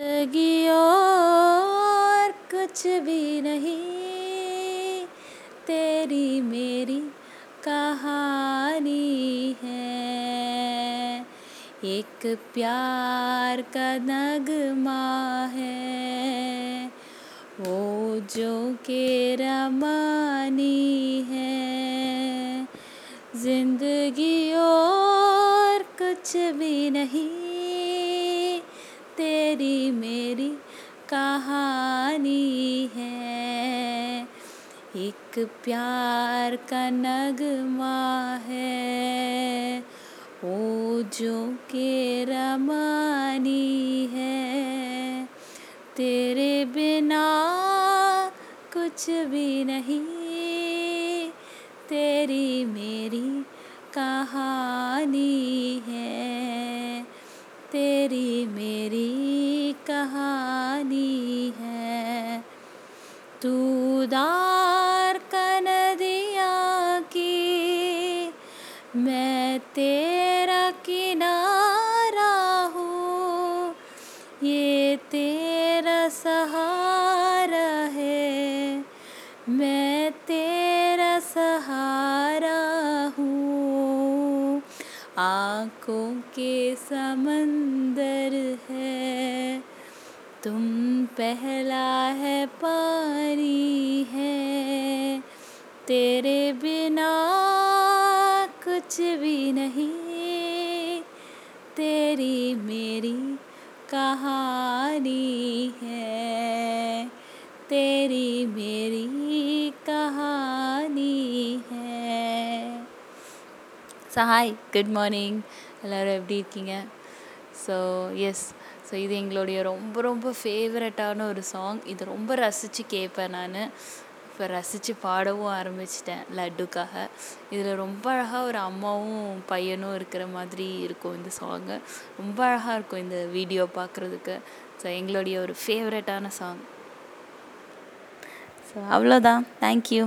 زندگی اور کچھ بھی نہیں۔ تیری میری کہانی ہے۔ ایک پیار کا نغمہ ہے۔ وہ جو کہ رمانی ہے۔ زندگی اور کچھ بھی نہیں۔ تیری میری کہانی ہے۔ ایک پیار کا نغمہ ہے۔ او جو کے رمانی ہے۔ تیرے بنا کچھ بھی نہیں۔ تیری میری کہانی ہے۔ تیری میری کہانی ہے۔ تو دار کندیا کی میں تیرا کنارا ہوں۔ یہ تیرا سہارا ہے۔ میں تیرا سہارا ہوں۔ آنکھوں کے سمندر تم پہلا ہے پاری ہے، تیرے بنا کچھ بھی نہیں، تیری میری کہانی ہے۔ تیری میری کہانی ہے۔ سہائی گڈ مارننگ اللہ ایوری کنگ ہے سو یس ஸோ இது எங்களுடைய ரொம்ப ரொம்ப ஃபேவரட்டான ஒரு சாங் இது ரொம்ப ரசித்து கேட்பேன் நான். இப்போ ரசித்து பாடவும் ஆரம்பிச்சிட்டேன் லட்டுக்காக. இதில் ரொம்ப அழகாக ஒரு அம்மாவும் பையனும் இருக்கிற மாதிரி இருக்கும் இந்த சாங்கு ரொம்ப அழகாக இருக்கும் இந்த வீடியோ பார்க்குறதுக்கு ஸோ எங்களுடைய ஒரு ஃபேவரட்டான சாங் ஸோ அவ்வளோதான் தேங்க்யூ